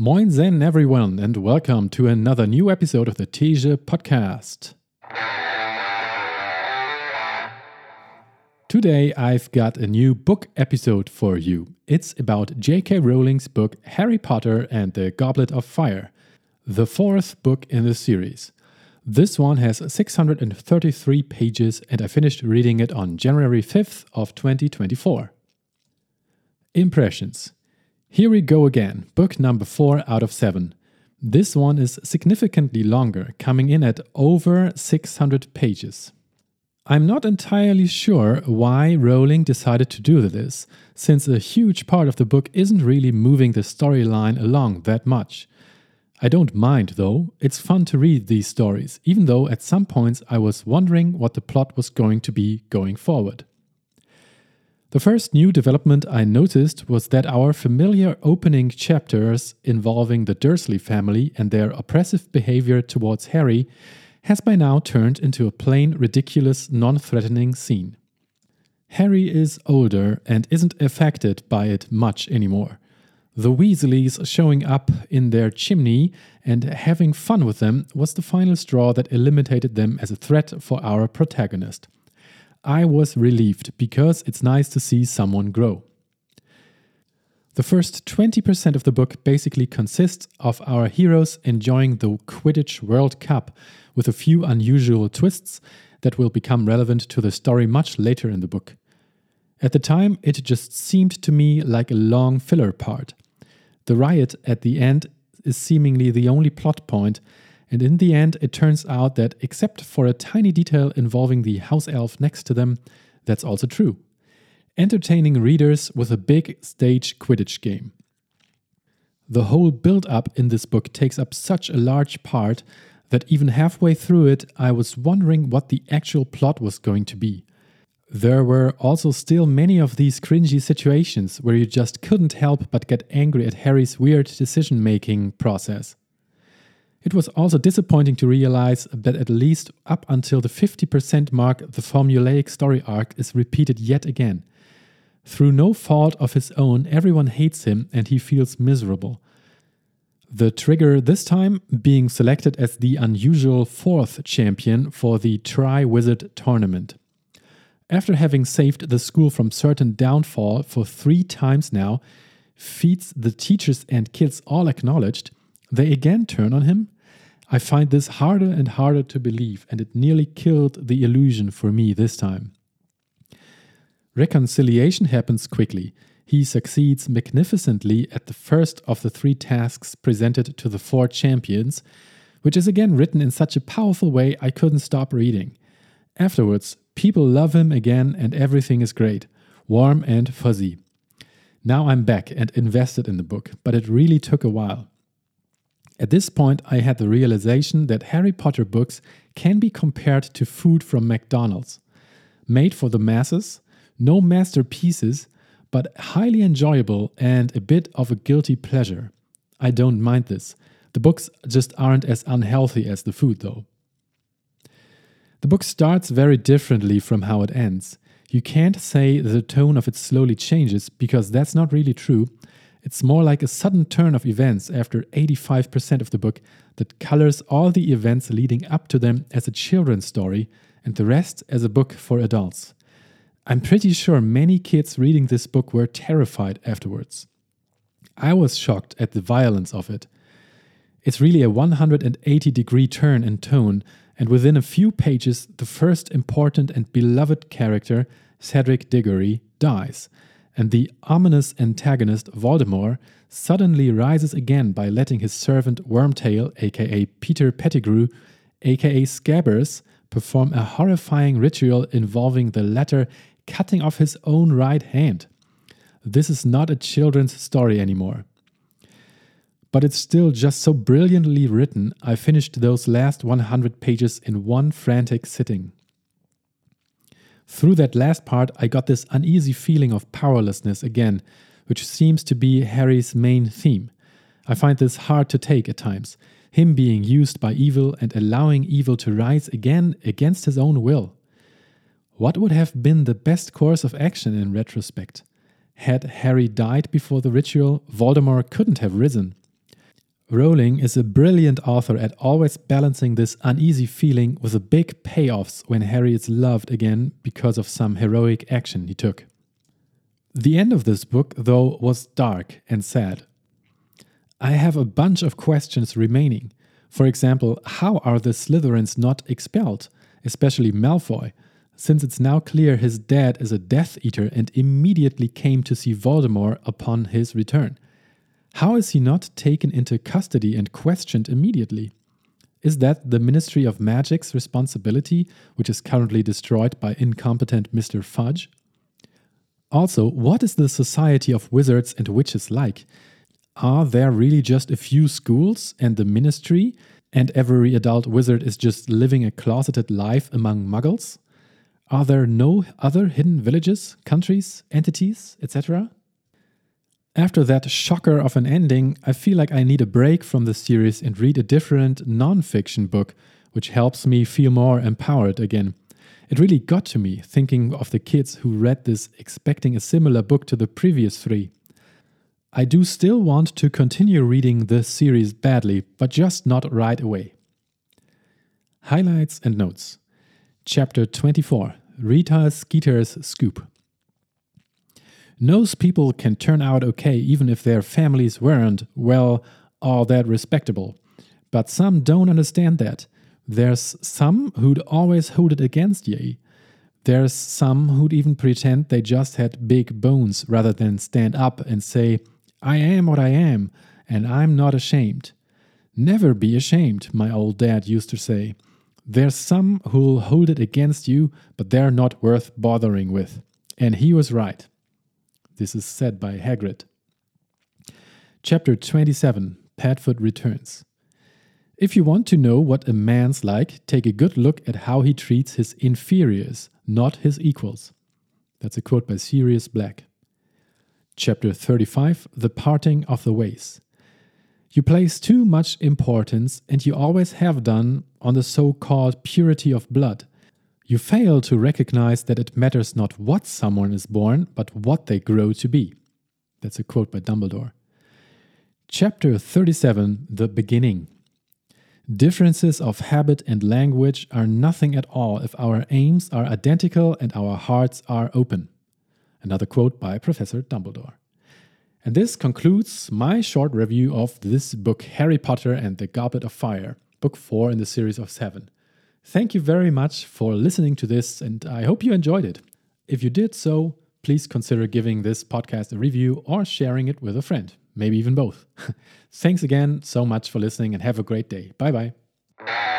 Moin Zen, everyone, and welcome to another new episode of the Teja podcast. Today, I've got a new book episode for you. It's about J.K. Rowling's book Harry Potter and the Goblet of Fire, the fourth book in the series. This one has 633 pages, and I finished reading it on January 5th of 2024. Impressions here we go again, book number 4 out of 7. This one is significantly longer, coming in at over 600 pages. I'm not entirely sure why Rowling decided to do this, since a huge part of the book isn't really moving the storyline along that much. I don't mind though, it's fun to read these stories, even though at some points I was wondering what the plot was going to be going forward. The first new development I noticed was that our familiar opening chapters involving the Dursley family and their oppressive behavior towards Harry has by now turned into a plain, ridiculous, non threatening scene. Harry is older and isn't affected by it much anymore. The Weasleys showing up in their chimney and having fun with them was the final straw that eliminated them as a threat for our protagonist. I was relieved because it's nice to see someone grow. The first 20% of the book basically consists of our heroes enjoying the Quidditch World Cup with a few unusual twists that will become relevant to the story much later in the book. At the time, it just seemed to me like a long filler part. The riot at the end is seemingly the only plot point and in the end, it turns out that except for a tiny detail involving the house elf next to them, that's also true. Entertaining readers with a big stage Quidditch game. The whole build up in this book takes up such a large part that even halfway through it, I was wondering what the actual plot was going to be. There were also still many of these cringy situations where you just couldn't help but get angry at Harry's weird decision making process. It was also disappointing to realize that at least up until the 50% mark, the formulaic story arc is repeated yet again. Through no fault of his own, everyone hates him and he feels miserable. The trigger this time being selected as the unusual fourth champion for the Triwizard tournament. After having saved the school from certain downfall for three times now, feats the teachers and kids all acknowledged, they again turn on him? I find this harder and harder to believe, and it nearly killed the illusion for me this time. Reconciliation happens quickly. He succeeds magnificently at the first of the three tasks presented to the four champions, which is again written in such a powerful way I couldn't stop reading. Afterwards, people love him again and everything is great, warm and fuzzy. Now I'm back and invested in the book, but it really took a while. At this point, I had the realization that Harry Potter books can be compared to food from McDonald's. Made for the masses, no masterpieces, but highly enjoyable and a bit of a guilty pleasure. I don't mind this. The books just aren't as unhealthy as the food, though. The book starts very differently from how it ends. You can't say the tone of it slowly changes because that's not really true, it's more like a sudden turn of events after 85% of the book that colors all the events leading up to them as a children's story and the rest as a book for adults. I'm pretty sure many kids reading this book were terrified afterwards. I was shocked at the violence of it. It's really a 180 degree turn in tone, and within a few pages, the first important and beloved character, Cedric Diggory, dies and the ominous antagonist Voldemort suddenly rises again by letting his servant Wormtail, aka Peter Pettigrew, aka Scabbers, perform a horrifying ritual involving the latter cutting off his own right hand. This is not a children's story anymore. But it's still just so brilliantly written, I finished those last 100 pages in one frantic sitting. Through that last part, I got this uneasy feeling of powerlessness again, which seems to be Harry's main theme. I find this hard to take at times, him being used by evil and allowing evil to rise again against his own will. What would have been the best course of action in retrospect? Had Harry died before the ritual, Voldemort couldn't have risen. Rowling is a brilliant author at always balancing this uneasy feeling with the big payoffs when Harry is loved again because of some heroic action he took. The end of this book, though, was dark and sad. I have a bunch of questions remaining. For example, how are the Slytherins not expelled, especially Malfoy, since it's now clear his dad is a Death Eater and immediately came to see Voldemort upon his return? How is he not taken into custody and questioned immediately? Is that the Ministry of Magic's responsibility, which is currently destroyed by incompetent Mr. Fudge? Also, what is the Society of Wizards and Witches like? Are there really just a few schools and the ministry, and every adult wizard is just living a closeted life among muggles? Are there no other hidden villages, countries, entities, etc.? After that shocker of an ending, I feel like I need a break from the series and read a different non fiction book, which helps me feel more empowered again. It really got to me thinking of the kids who read this expecting a similar book to the previous three. I do still want to continue reading the series badly, but just not right away. Highlights and Notes Chapter 24 Rita Skeeter's Scoop knows people can turn out okay even if their families weren't, well, all that respectable. But some don't understand that. There's some who'd always hold it against ye. There's some who'd even pretend they just had big bones rather than stand up and say, I am what I am, and I'm not ashamed. Never be ashamed, my old dad used to say. There's some who'll hold it against you, but they're not worth bothering with. And he was right. This is said by Hagrid. Chapter 27 Padfoot Returns. If you want to know what a man's like, take a good look at how he treats his inferiors, not his equals. That's a quote by Sirius Black. Chapter 35 The Parting of the Ways. You place too much importance, and you always have done, on the so called purity of blood you fail to recognize that it matters not what someone is born, but what they grow to be. That's a quote by Dumbledore. Chapter 37 The Beginning. Differences of habit and language are nothing at all if our aims are identical and our hearts are open. Another quote by Professor Dumbledore. And this concludes my short review of this book, Harry Potter and the Goblet of Fire, book 4 in the series of 7. Thank you very much for listening to this, and I hope you enjoyed it. If you did so, please consider giving this podcast a review or sharing it with a friend, maybe even both. Thanks again so much for listening and have a great day. Bye bye.